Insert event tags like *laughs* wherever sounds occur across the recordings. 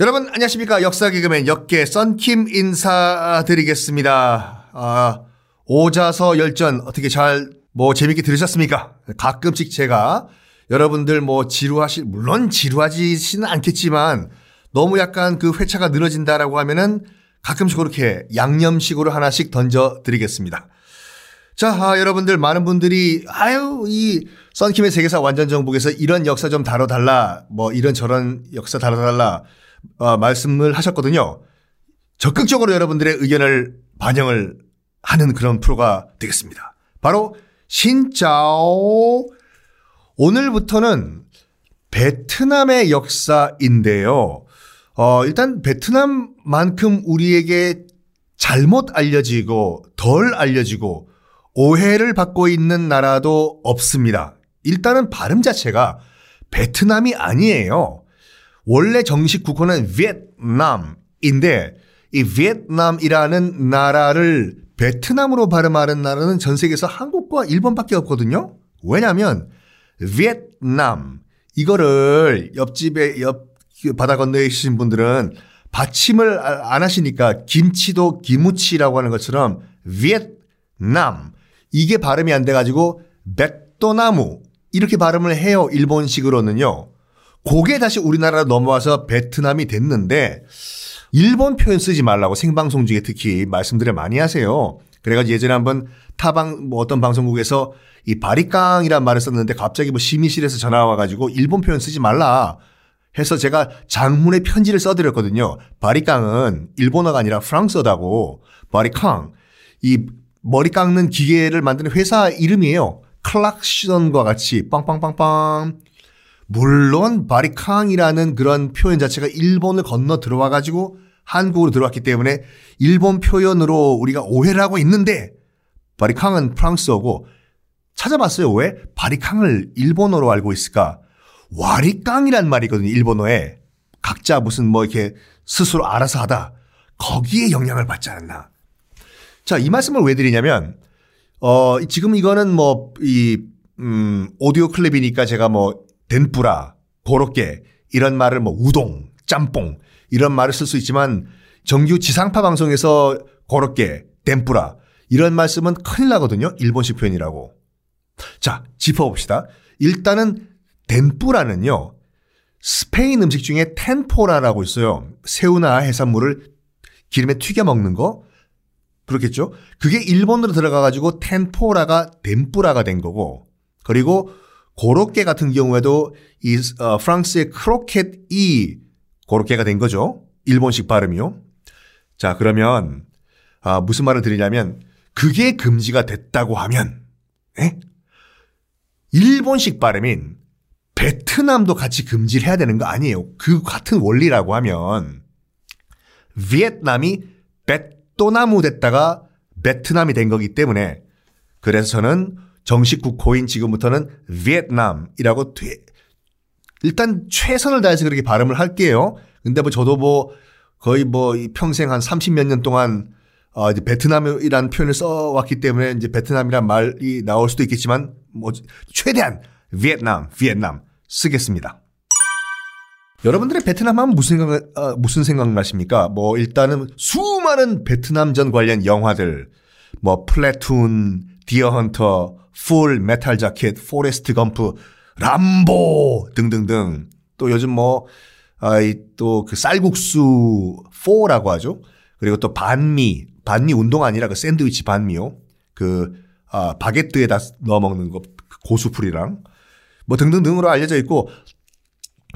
여러분 안녕하십니까 역사 개그맨 역계 썬킴 인사드리겠습니다. 아, 오자서 열전 어떻게 잘 뭐 재밌게 들으셨습니까? 가끔씩 제가 여러분들 뭐 지루하시 물론 지루하지는 않겠지만 너무 약간 그 회차가 늘어진다라고 하면은 가끔씩 그렇게 양념식으로 하나씩 던져 드리겠습니다. 자, 아, 여러분들 많은 분들이 아유 이 썬킴의 세계사 완전 정복에서 이런 역사 좀 다뤄달라 뭐 이런 저런 역사 다뤄달라 어, 말씀을 하셨거든요. 적극적으로 여러분들의 의견을 반영을 하는 그런 프로가 되겠습니다. 바로 신짜오 오늘부터는 베트남의 역사인데요. 어, 일단 베트남만큼 우리에게 잘못 알려지고 덜 알려지고 오해를 받고 있는 나라도 없습니다. 일단은 발음 자체가 베트남이 아니에요. 원래 정식 국호는 베트남인데 이 베트남이라는 나라를 베트남으로 발음하는 나라는 전 세계에서 한국과 일본밖에 없거든요. 왜냐하면 베트남 이거를 옆집에 옆 바다 건너에 계신 분들은 받침을 안 하시니까 김치도 기무치라고 하는 것처럼 베트남 이게 발음이 안 돼가지고 백도나무 이렇게 발음을 해요 일본식으로는요. 그게 다시 우리나라로 넘어와서 베트남이 됐는데 일본 표현 쓰지 말라고 생방송 중에 특히 말씀들을 많이 하세요. 그래가지고 예전에 한번 타방 뭐 어떤 방송국에서 이 바리깡이란 말을 썼는데 갑자기 뭐 심의실에서 전화 와가지고 일본 표현 쓰지 말라 해서 제가 장문의 편지를 써드렸거든요. 바리깡은 일본어가 아니라 프랑스어다고 바리캉 이 머리 깎는 기계를 만드는 회사 이름이에요. 클락션과 같이 빵빵빵빵 물론 바리캉이라는 그런 표현 자체가 일본을 건너 들어와 가지고 한국으로 들어왔기 때문에 일본 표현으로 우리가 오해를 하고 있는데 바리캉은 프랑스어고 찾아봤어요. 왜 바리캉을 일본어로 알고 있을까? 와리깡이란 말이거든요. 일본어에 각자 무슨 뭐 이렇게 스스로 알아서 하다. 거기에 영향을 받지 않았나. 자, 이 말씀을 왜 드리냐면 어 지금 이거는 뭐 이 음, 오디오 클립이니까 제가 뭐 덴뿌라, 고로케 이런 말을 뭐 우동, 짬뽕 이런 말을 쓸 수 있지만 정규 지상파 방송에서 고로케, 덴뿌라 이런 말씀은 큰일 나거든요. 일본식 표현이라고. 자, 짚어봅시다. 일단은 덴뿌라는요. 스페인 음식 중에 텐포라라고 있어요. 새우나 해산물을 기름에 튀겨 먹는 거. 그렇겠죠? 그게 일본으로 들어가 가지고 텐포라가 덴뿌라가 된 거고. 그리고 고로케 같은 경우에도 이 어, 프랑스의 크로켓이 고로케가 된 거죠. 일본식 발음이요. 자, 그러면 아, 무슨 말을 드리냐면 그게 금지가 됐다고 하면 에? 예? 일본식 발음인 베트남도 같이 금지를 해야 되는 거 아니에요. 그 같은 원리라고 하면 비엔남이 베토나무 됐다가 베트남이 된 거기 때문에 그래서 저는 정식 국호인 지금부터는 비엔남이라고 돼. 일단 최선을 다해서 그렇게 발음을 할게요. 근데 뭐 저도 뭐 거의 뭐 평생 한 30몇 년 동안 어 이제 베트남이라는 표현을 써왔기 때문에 이제 베트남이란 말이 나올 수도 있겠지만 뭐 최대한 비엣남 쓰겠습니다. 여러분들의 베트남 하면 무슨 생각, 어, 무슨 생각나십니까? 뭐 일단은 수많은 베트남전 관련 영화들, 뭐 Platoon, Deer Hunter, Full Metal Jacket, Forrest Gump, Rambo 등등등. 또 요즘 뭐, 아, 또그 쌀국수 4라고 하죠. 그리고 또 반미, 반미 운동 아니라 그 샌드위치 반미요. 그, 아, 바게트에다 넣어 먹는 거, 그 고수풀이랑 뭐 등등등으로 알려져 있고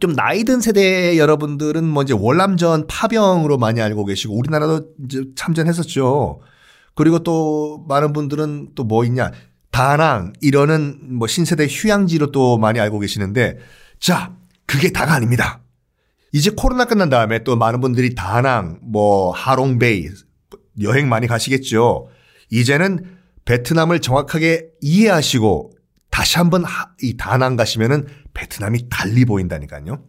좀 나이 든 세대 여러분들은 뭐 이제 월남전 파병으로 많이 알고 계시고 우리나라도 이제 참전했었죠. 그리고 또 많은 분들은 또 뭐 있냐 다낭 이러는 뭐 신세대 휴양지로 또 많이 알고 계시는데 자 그게 다가 아닙니다. 이제 코로나 끝난 다음에 또 많은 분들이 다낭 뭐 하롱베이 여행 많이 가시겠죠. 이제는 베트남을 정확하게 이해하시고 다시 한번 이 다낭 가시면은 베트남이 달리 보인다니까요.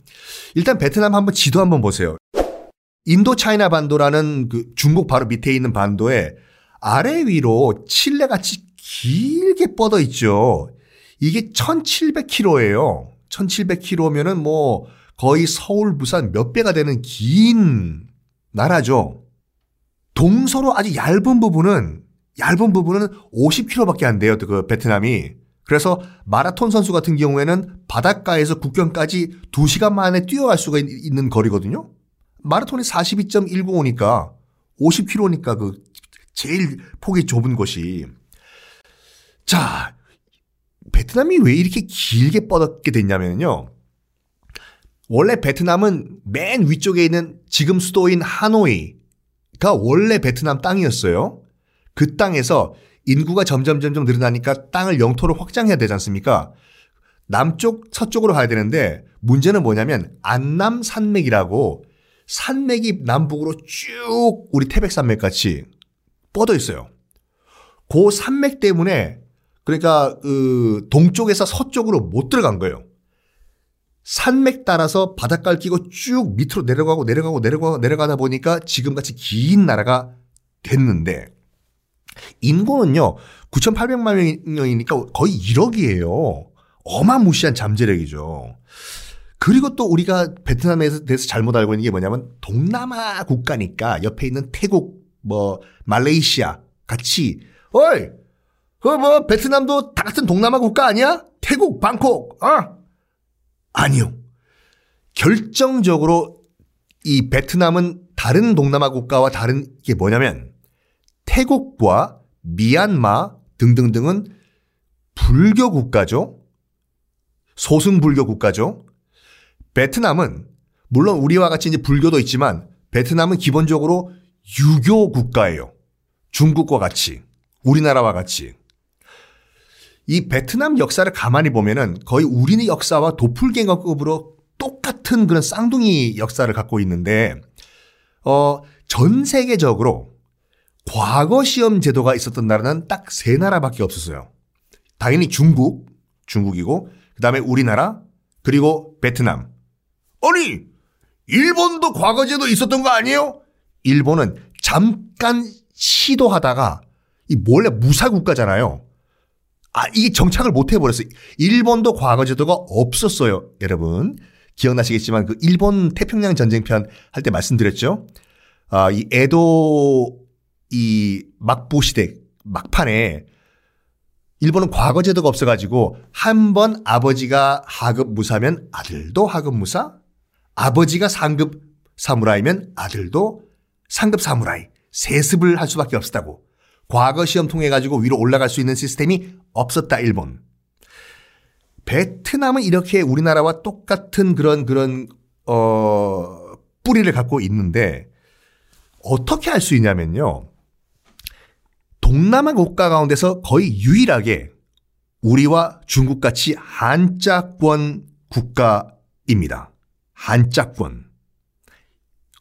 일단 베트남 한번 지도 한번 보세요. 인도 차이나 반도라는 그 중국 바로 밑에 있는 반도에 아래 위로 칠레 같이 길게 뻗어 있죠. 이게 1700km예요. 1700km면은 뭐 거의 서울, 부산 몇 배가 되는 긴 나라죠. 동서로 아주 얇은 부분은 얇은 부분은 50km밖에 안 돼요. 그 베트남이. 그래서 마라톤 선수 같은 경우에는 바닷가에서 국경까지 2시간 만에 뛰어갈 수가 있는 거리거든요. 마라톤이 42.195니까 50km니까 그 제일 폭이 좁은 곳이. 자, 베트남이 왜 이렇게 길게 뻗었게 됐냐면요. 원래 베트남은 맨 위쪽에 있는 지금 수도인 하노이가 원래 베트남 땅이었어요. 그 땅에서 인구가 점점 점점 늘어나니까 땅을 영토를 확장해야 되지 않습니까? 남쪽 서쪽으로 가야 되는데 문제는 뭐냐면 안남 산맥이라고 산맥이 남북으로 쭉 우리 태백산맥 같이 뻗어 있어요. 그 산맥 때문에 그러니까 그 동쪽에서 서쪽으로 못 들어간 거예요. 산맥 따라서 바닷가를 끼고 쭉 밑으로 내려가고 내려가고 내려가고 내려가다 보니까 지금같이 긴 나라가 됐는데 인구는요 9,800만 명이니까 거의 1억이에요. 어마무시한 잠재력이죠. 그리고 또 우리가 베트남에 대해서 잘못 알고 있는 게 뭐냐면 동남아 국가니까 옆에 있는 태국 뭐 말레이시아 같이 어이 그 뭐 베트남도 다 같은 동남아 국가 아니야? 태국 방콕 어? 아니요. 결정적으로 이 베트남은 다른 동남아 국가와 다른 게 뭐냐면 태국과 미얀마 등등등은 불교 국가죠. 소승 불교 국가죠. 베트남은 물론 우리와 같이 이제 불교도 있지만 베트남은 기본적으로 유교 국가예요. 중국과 같이 우리나라와 같이 이 베트남 역사를 가만히 보면은 거의 우리의 역사와 도플갱어급으로 똑같은 그런 쌍둥이 역사를 갖고 있는데 어, 전 세계적으로 과거 시험 제도가 있었던 나라는 딱 세 나라밖에 없었어요. 당연히 중국, 중국이고 그다음에 우리나라 그리고 베트남. 아니 일본도 과거 제도 있었던 거 아니에요? 일본은 잠깐 시도하다가 이 원래 무사 국가잖아요. 아, 이게 정착을 못 해버렸어요. 일본도 과거 제도가 없었어요. 여러분. 기억나시겠지만 그 일본 태평양 전쟁편 할 때 말씀드렸죠. 아, 이 에도 이 막부 시대 막판에 일본은 과거 제도가 없어가지고 한 번 아버지가 하급 무사면 아들도 하급 무사, 아버지가 상급 사무라이면 아들도 상급 사무라이 세습을 할 수밖에 없었다고. 과거 시험 통해 가지고 위로 올라갈 수 있는 시스템이 없었다 일본. 베트남은 이렇게 우리나라와 똑같은 그런 그런 어 뿌리를 갖고 있는데 어떻게 할 수 있냐면요. 동남아 국가 가운데서 거의 유일하게 우리와 중국 같이 한자권 국가입니다. 한자권.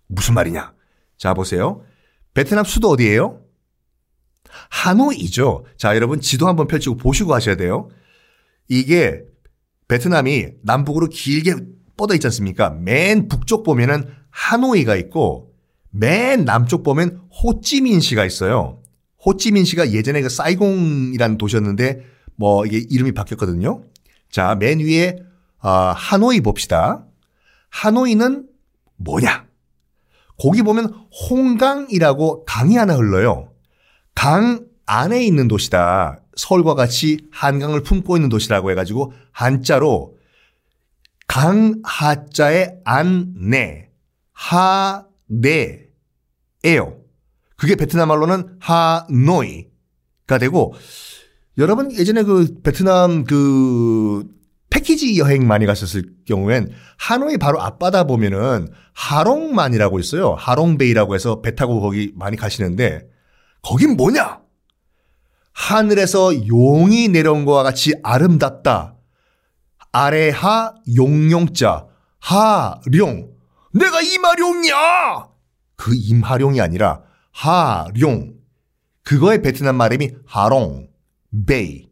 무슨 말이냐? 자, 보세요. 베트남 수도 어디예요? 하노이죠. 자, 여러분 지도 한번 펼치고 보시고 하셔야 돼요. 이게 베트남이 남북으로 길게 뻗어 있지 않습니까? 맨 북쪽 보면은 하노이가 있고 맨 남쪽 보면 호찌민시가 있어요. 호찌민시가 예전에 그 사이공이라는 도시였는데 뭐 이게 이름이 바뀌었거든요. 자, 맨 위에 어, 하노이 봅시다. 하노이는 뭐냐? 거기 보면 홍강이라고 강이 하나 흘러요. 강 안에 있는 도시다. 서울과 같이 한강을 품고 있는 도시라고 해가지고 한자로 강 하자의 안내 하네에요. 그게 베트남 말로는 하노이가 되고 여러분 예전에 그 베트남 그 패키지 여행 많이 갔었을 경우엔 하노이 바로 앞바다 보면은 하롱만이라고 있어요. 하롱베이라고 해서 배 타고 거기 많이 가시는데 거긴 뭐냐? 하늘에서 용이 내려온 것과 같이 아름답다. 아래 하 용용자 하룡 내가 이마룡이야. 그 임하룡이 아니라 하룡 그거의 베트남 말음이 하롱 베이.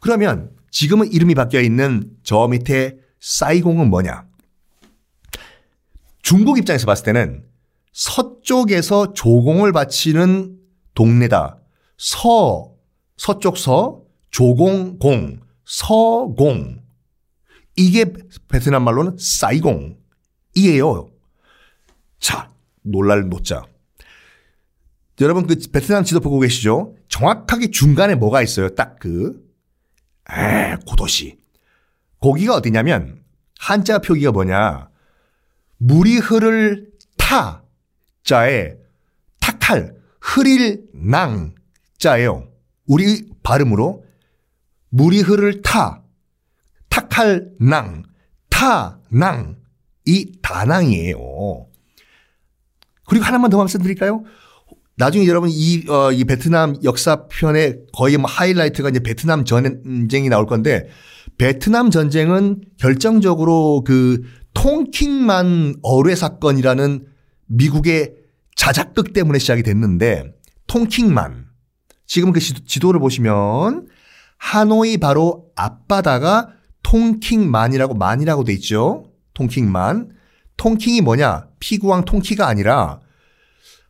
그러면 지금은 이름이 바뀌어 있는 저 밑에 사이공은 뭐냐? 중국 입장에서 봤을 때는 서쪽에서 조공을 바치는 동네다. 서, 서쪽 서, 조공, 공, 서공. 이게 베트남 말로는 사이공이에요. 자, 놀랄 노자. 여러분 그 베트남 지도 보고 계시죠? 정확하게 중간에 뭐가 있어요? 딱 그, 에, 고도시. 거기가 어디냐면 한자 표기가 뭐냐? 물이 흐를 타 자에 탁할 흐릴 낭 자예요. 우리 발음으로 물이 흐를 타 탁할 낭 타낭 이 다낭이에요. 그리고 하나만 더 말씀드릴까요? 나중에 여러분 이, 어, 이 베트남 역사편에 거의 뭐 하이라이트가 이제 베트남 전쟁이 나올 건데 베트남 전쟁은 결정적으로 그 통킹만 어뢰 사건이라는 미국의 자작극 때문에 시작이 됐는데 통킹만 지금 그 지도를 보시면 하노이 바로 앞바다가 통킹만이라고 만이라고 돼 있죠. 통킹만. 통킹이 뭐냐? 피구왕 통키가 아니라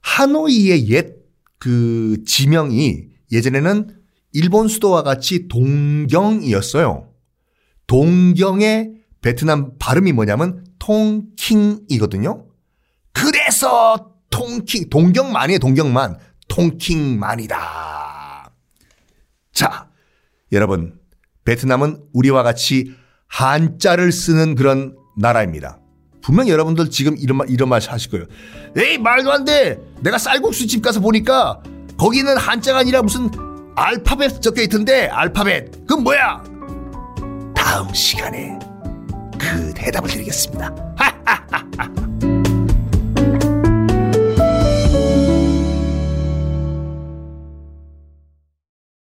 하노이의 옛 그 지명이 예전에는 일본 수도와 같이 동경이었어요. 동경의 베트남 발음이 뭐냐면 통킹이거든요. 그래서 통킹, 동경만이에요, 동경만. 통킹만이다. 자, 여러분, 베트남은 우리와 같이 한자를 쓰는 그런 나라입니다. 분명 여러분들 지금 이런 말, 이런 말 하실 거예요. 에이, 말도 안 돼! 내가 쌀국수 집 가서 보니까 거기는 한자가 아니라 무슨 알파벳 적혀 있던데, 알파벳. 그건 뭐야? 다음 시간에 그 대답을 드리겠습니다. 하하하하. *laughs*